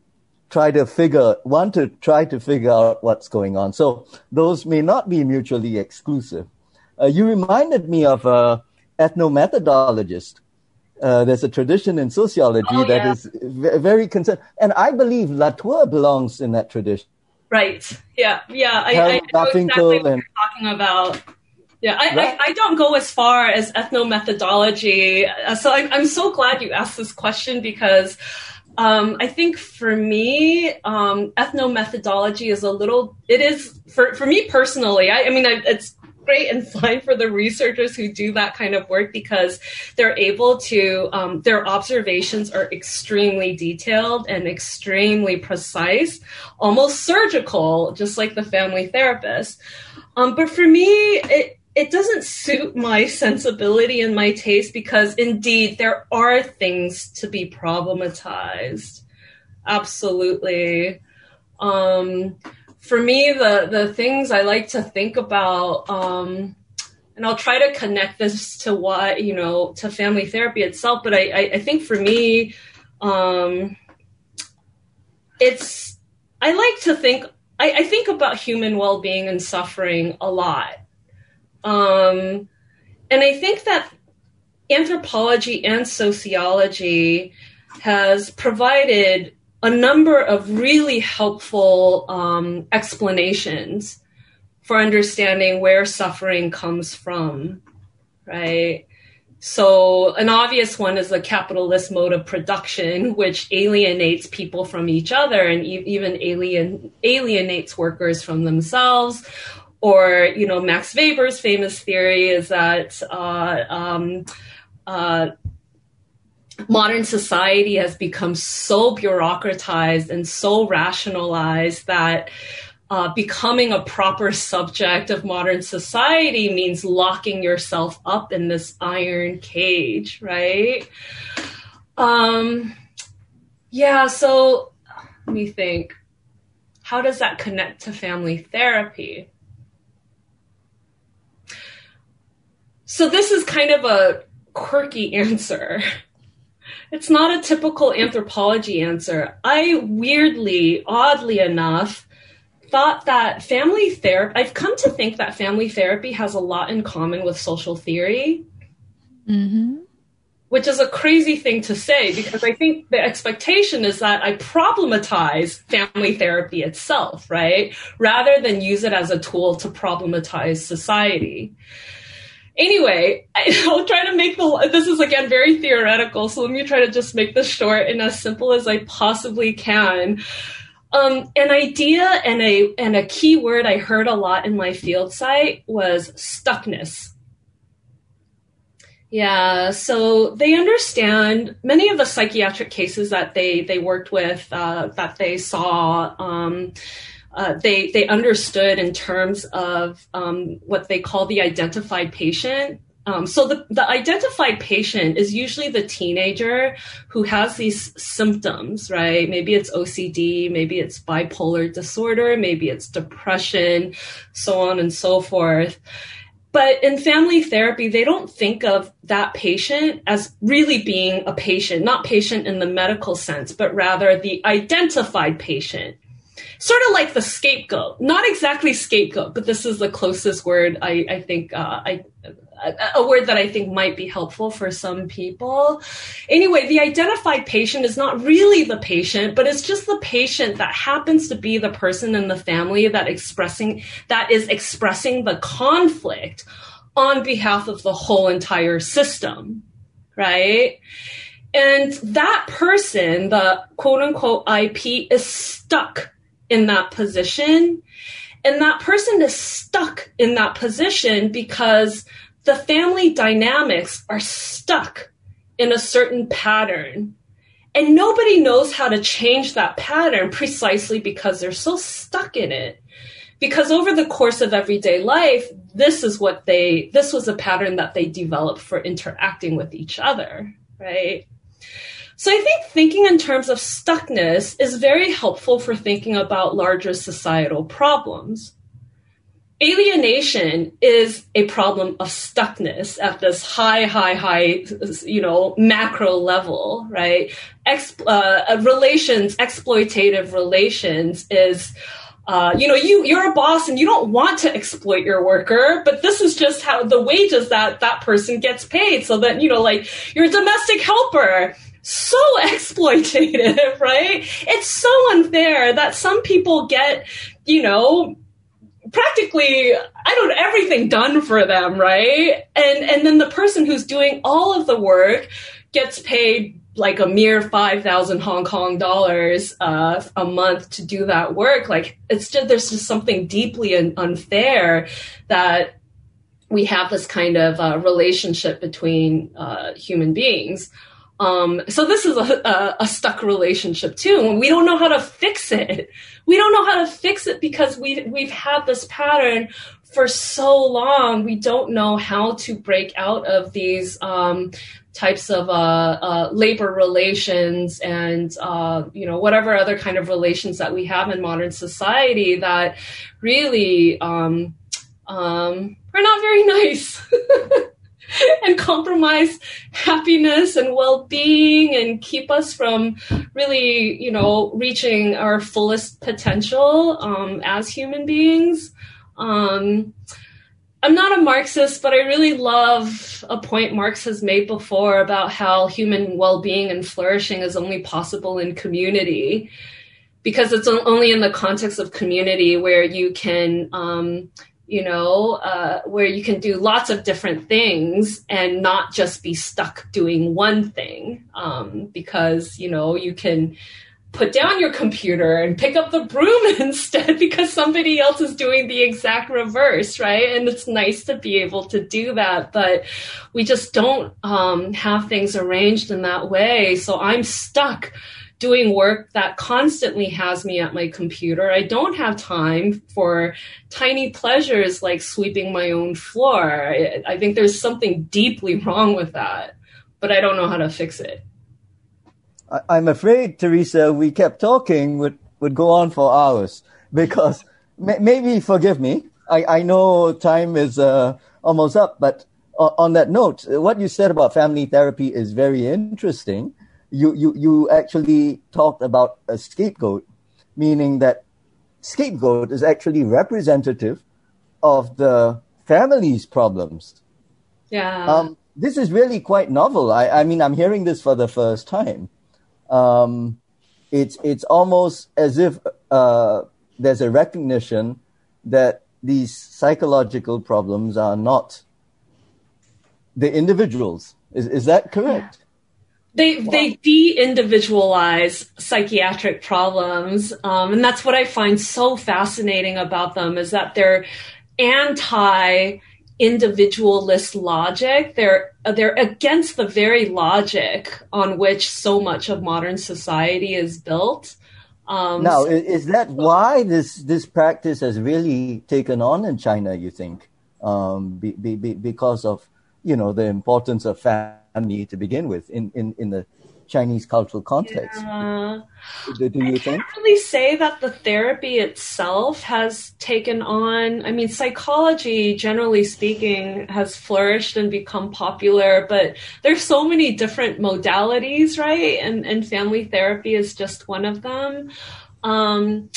try to figure want to try to figure out what's going on so those may not be mutually exclusive uh, you reminded me of a ethnomethodologist. Uh, there's a tradition in sociology oh, that yeah. is very concerned, and I believe Latour belongs in that tradition. Right. Yeah. Yeah. I, I know exactly what you're talking about. Yeah, I, right. I, I, don't go as far as ethnomethodology. Uh, so I'm, I'm so glad you asked this question because um, I think for me, um, ethnomethodology is a little, it is, for, for me personally, I, I mean, I, it's great and fine for the researchers who do that kind of work because they're able to, um, their observations are extremely detailed and extremely precise, almost surgical, just like the family therapist. Um, but for me, it, it doesn't suit my sensibility and my taste because indeed there are things to be problematized. Absolutely. Um, for me, the the things I like to think about, um, and I'll try to connect this to what you know to family therapy itself. But I, I, I think for me, um, it's I like to think I, I think about human well being and suffering a lot, um, and I think that anthropology and sociology has provided a number of really helpful um, explanations for understanding where suffering comes from, right? So, an obvious one is the capitalist mode of production, which alienates people from each other and e- even alien, alienates workers from themselves. Or, you know, Max Weber's famous theory is that uh, um, uh, modern society has become so bureaucratized and so rationalized that uh, becoming a proper subject of modern society means locking yourself up in this iron cage, right? Um, yeah, so let me think. How does that connect to family therapy? So, this is kind of a quirky answer. It's not a typical anthropology answer. I weirdly, oddly enough, thought that family therapy, I've come to think that family therapy has a lot in common with social theory. Mm-hmm. Which is a crazy thing to say because I think the expectation is that I problematize family therapy itself, right? Rather than use it as a tool to problematize society. Anyway, I, will try to make the. This is again very theoretical, so let me try to just make this short and as simple as I possibly can. Um, an idea and a and a key word I heard a lot in my field site was stuckness. Yeah, so they understand many of the psychiatric cases that they they worked with uh, that they saw. Um, uh, they they understood in terms of um, what they call the identified patient. Um, so the, the identified patient is usually the teenager who has these symptoms, right? Maybe it's OCD, maybe it's bipolar disorder, maybe it's depression, so on and so forth. But in family therapy, they don't think of that patient as really being a patient, not patient in the medical sense, but rather the identified patient sort of like the scapegoat. Not exactly scapegoat, but this is the closest word I, I think uh, I a, word that I think might be helpful for some people. Anyway, the identified patient is not really the patient, but it's just the patient that happens to be the person in the family that expressing that is expressing the conflict on behalf of the whole entire system, right? And that person, the quote unquote IP, is stuck in that position. And that person is stuck in that position because the family dynamics are stuck in a certain pattern. And nobody knows how to change that pattern precisely because they're so stuck in it. Because over the course of everyday life, this is what they, this was a pattern that they developed for interacting with each other, right? So I think thinking in terms of stuckness is very helpful for thinking about larger societal problems. Alienation is a problem of stuckness at this high, high, high, you know, macro level, right? Ex- uh, relations, exploitative relations is uh, you know, you you're a boss and you don't want to exploit your worker, but this is just how the wages that that person gets paid. So that you know, like you're a domestic helper, so exploitative, right? It's so unfair that some people get, you know, practically I don't everything done for them, right? And and then the person who's doing all of the work gets paid like a mere 5000 Hong Kong dollars uh, a month to do that work like it's just there's just something deeply unfair that we have this kind of uh, relationship between uh, human beings um, so this is a, a, a, stuck relationship too, we don't know how to fix it. We don't know how to fix it because we we've had this pattern for so long. We don't know how to break out of these um, types of uh, uh, labor relations and uh, you know whatever other kind of relations that we have in modern society that really um, um, are not very nice. and compromise happiness and well-being and keep us from really you know reaching our fullest potential um, as human beings. Um, i'm not a marxist but i really love a point marx has made before about how human well-being and flourishing is only possible in community because it's only in the context of community where you can um, you know, uh, where you can do lots of different things and not just be stuck doing one thing. Um, because, you know, you can put down your computer and pick up the broom instead because somebody else is doing the exact reverse, right? And it's nice to be able to do that, but we just don't um, have things arranged in that way. So I'm stuck doing work that constantly has me at my computer. I don't have time for tiny pleasures like sweeping my own floor. I, I, think there's something deeply wrong with that, but I don't know how to fix it. I, am afraid, Teresa, we kept talking would, would go on for hours because may, maybe forgive me. I, I know time is uh, almost up, but on that note, what you said about family therapy is very interesting you, you, you actually talked about a scapegoat, meaning that scapegoat is actually representative of the family's problems. Yeah. Um, this is really quite novel. I, I mean, I'm hearing this for the first time. Um, it's, it's almost as if uh, there's a recognition that these psychological problems are not the individuals. Is, is that correct? They they de-individualize psychiatric problems, um, and that's what I find so fascinating about them is that they're anti individualist logic. They're they're against the very logic on which so much of modern society is built. Um, now, so, is that why this this practice has really taken on in China? You think, um, be, be, be because of you know the importance of family family to begin with in, in, in the Chinese cultural context. Yeah. Do, do, you I think? can't really say that the therapy itself has taken on. I mean, psychology, generally speaking, has flourished and become popular, but there's so many different modalities, right? And and family therapy is just one of them. Um,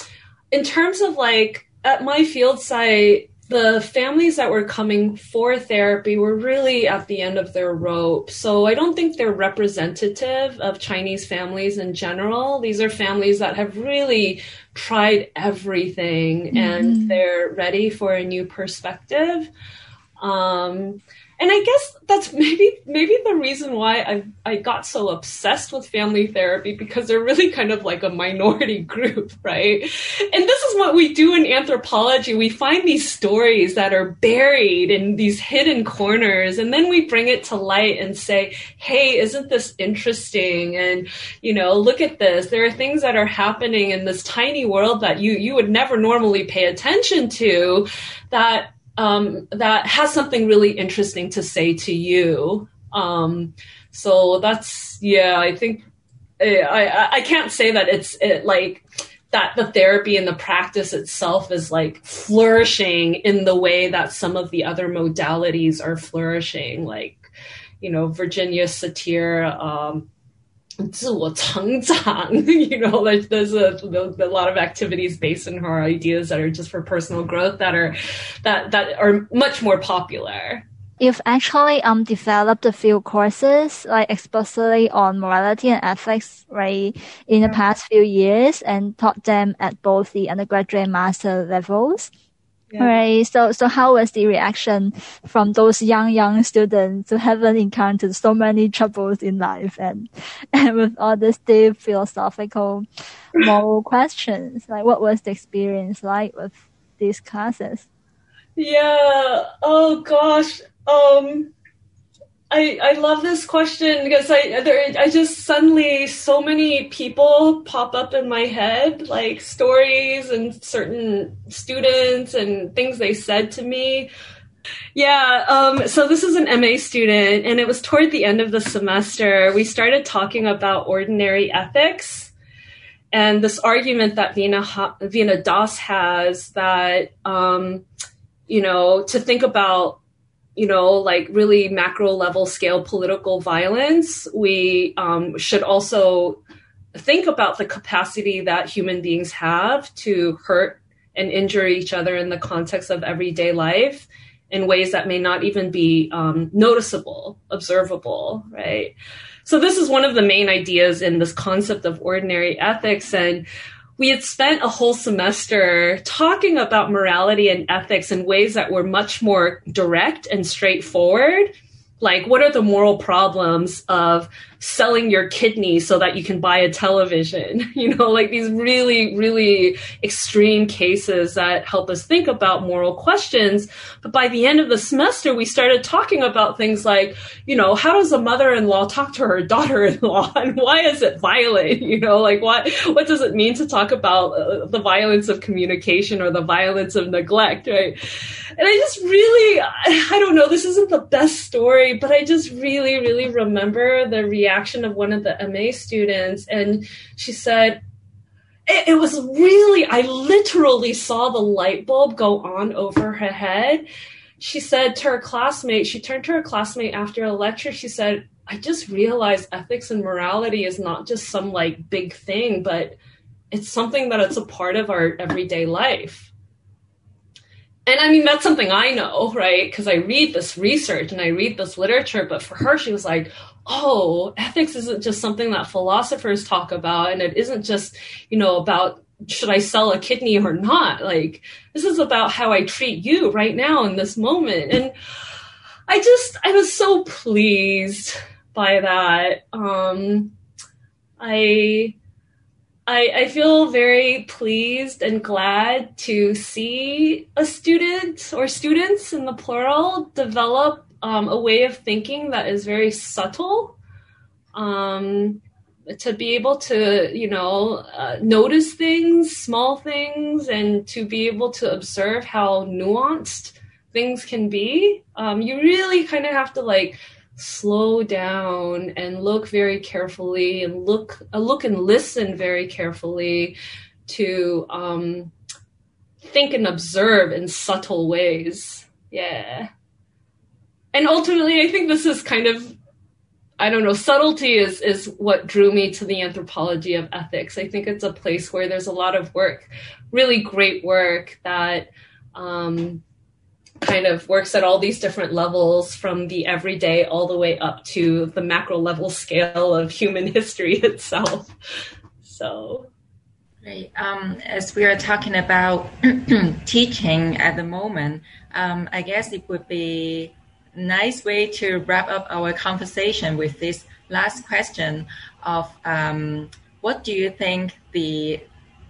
in terms of like at my field site, the families that were coming for therapy were really at the end of their rope. So I don't think they're representative of Chinese families in general. These are families that have really tried everything mm-hmm. and they're ready for a new perspective. Um, and I guess that's maybe maybe the reason why I I got so obsessed with family therapy because they're really kind of like a minority group, right? And this is what we do in anthropology. We find these stories that are buried in these hidden corners and then we bring it to light and say, "Hey, isn't this interesting?" And you know, look at this. There are things that are happening in this tiny world that you you would never normally pay attention to that um, that has something really interesting to say to you. Um, so that's yeah, I think eh, I I can't say that it's it, like that the therapy and the practice itself is like flourishing in the way that some of the other modalities are flourishing, like you know Virginia Satir. Um, 自我成长, you know, like there's a, a, lot of activities based on her ideas that are just for personal growth that are, that, that are much more popular. You've actually um developed a few courses like explicitly on morality and ethics right in the past few years and taught them at both the undergraduate and master levels. Yeah. Right. So, so how was the reaction from those young, young students who haven't encountered so many troubles in life and, and with all these deep philosophical, moral questions? Like, what was the experience like with these classes? Yeah. Oh gosh. Um, I, I love this question because I there, I just suddenly so many people pop up in my head like stories and certain students and things they said to me. Yeah, um, so this is an MA student, and it was toward the end of the semester. We started talking about ordinary ethics and this argument that Veena, Veena Das has that, um, you know, to think about you know, like really macro level scale political violence, we um, should also think about the capacity that human beings have to hurt and injure each other in the context of everyday life in ways that may not even be um, noticeable, observable, right? So this is one of the main ideas in this concept of ordinary ethics. And we had spent a whole semester talking about morality and ethics in ways that were much more direct and straightforward. Like, what are the moral problems of selling your kidney so that you can buy a television. You know, like these really, really extreme cases that help us think about moral questions. But by the end of the semester, we started talking about things like, you know, how does a mother-in-law talk to her daughter-in-law and why is it violent? You know, like what, what does it mean to talk about uh, the violence of communication or the violence of neglect, right? And I just really, I don't know, this isn't the best story, but I just really, really remember the reaction reaction of one of the MA students, and she said, it, it was really, I literally saw the light bulb go on over her head. She said to her classmate, she turned to her classmate after a lecture, she said, I just realized ethics and morality is not just some like big thing, but it's something that it's a part of our everyday life and I mean, that's something I know, right? Because I read this research and I read this literature. But for her, she was like, oh, ethics isn't just something that philosophers talk about. And it isn't just, you know, about should I sell a kidney or not? Like, this is about how I treat you right now in this moment. And I just, I was so pleased by that. Um, I, I, I feel very pleased and glad to see a student or students in the plural develop um, a way of thinking that is very subtle. Um, to be able to, you know, uh, notice things, small things, and to be able to observe how nuanced things can be. Um, you really kind of have to like slow down and look very carefully and look uh, look and listen very carefully to um, think and observe in subtle ways. Yeah. And ultimately, I think this is kind of, I don't know, subtlety is, is what drew me to the anthropology of ethics. I think it's a place where there's a lot of work, really great work that um, kind of works at all these different levels from the everyday all the way up to the macro level scale of human history itself. So. Great. Um, as we are talking about teaching at the moment, um, I guess it would be nice way to wrap up our conversation with this last question of um, what do you think the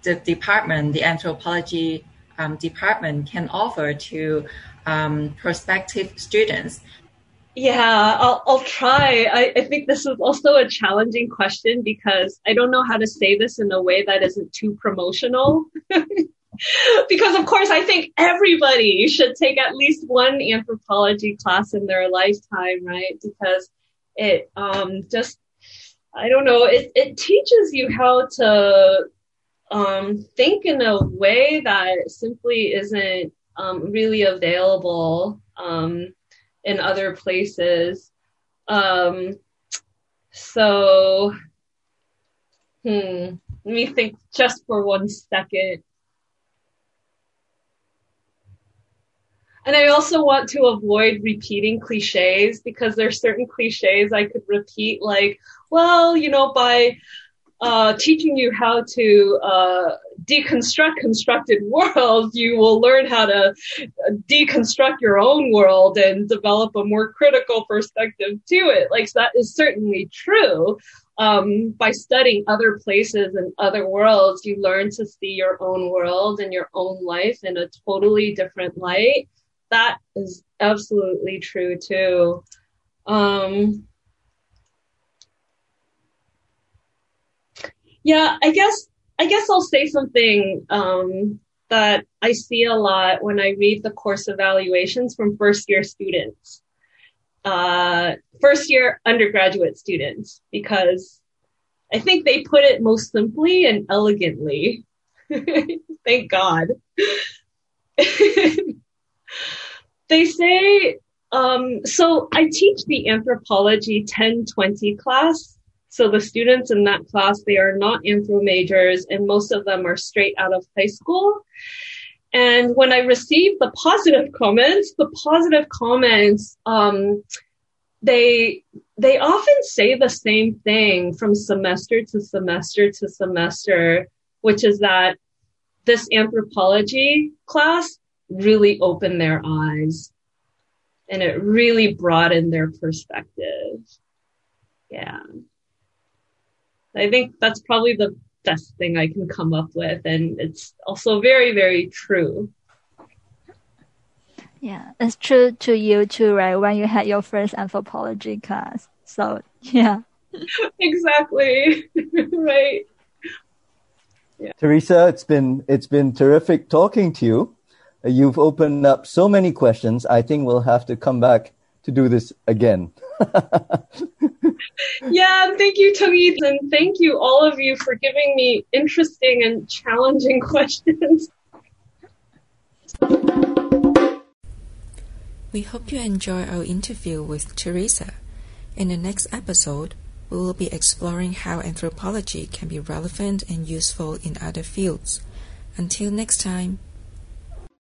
the department, the anthropology um, department, can offer to um, prospective students? Yeah, I'll, I'll try. I, I think this is also a challenging question because I don't know how to say this in a way that isn't too promotional. because of course I think everybody should take at least one anthropology class in their lifetime, right? Because it um, just I don't know, it, it teaches you how to um, think in a way that simply isn't um, really available um, in other places. Um, so, hmm, let me think just for one second. And I also want to avoid repeating cliches because there's certain cliches I could repeat, like, well, you know, by uh, teaching you how to uh, deconstruct constructed worlds, you will learn how to deconstruct your own world and develop a more critical perspective to it. Like that is certainly true. Um, by studying other places and other worlds, you learn to see your own world and your own life in a totally different light. That is absolutely true too. Um, Yeah, I guess I guess I'll say something um, that I see a lot when I read the course evaluations from first year students, uh, first year undergraduate students, because I think they put it most simply and elegantly. Thank God. they say, um, so I teach the anthropology 1020 class so the students in that class, they are not anthro majors and most of them are straight out of high school. And when I receive the positive comments, the positive comments, um, they, they often say the same thing from semester to semester to semester, which is that this anthropology class really opened their eyes and it really broadened their perspective. Yeah. I think that's probably the best thing I can come up with. And it's also very, very true. Yeah, it's true to you too, right? When you had your first anthropology class. So, yeah. exactly. right. Yeah. Teresa, it's been it's been terrific talking to you. You've opened up so many questions. I think we'll have to come back to do this again. yeah, thank you, Tony, and thank you all of you for giving me interesting and challenging questions. We hope you enjoy our interview with Teresa. In the next episode, we will be exploring how anthropology can be relevant and useful in other fields. Until next time.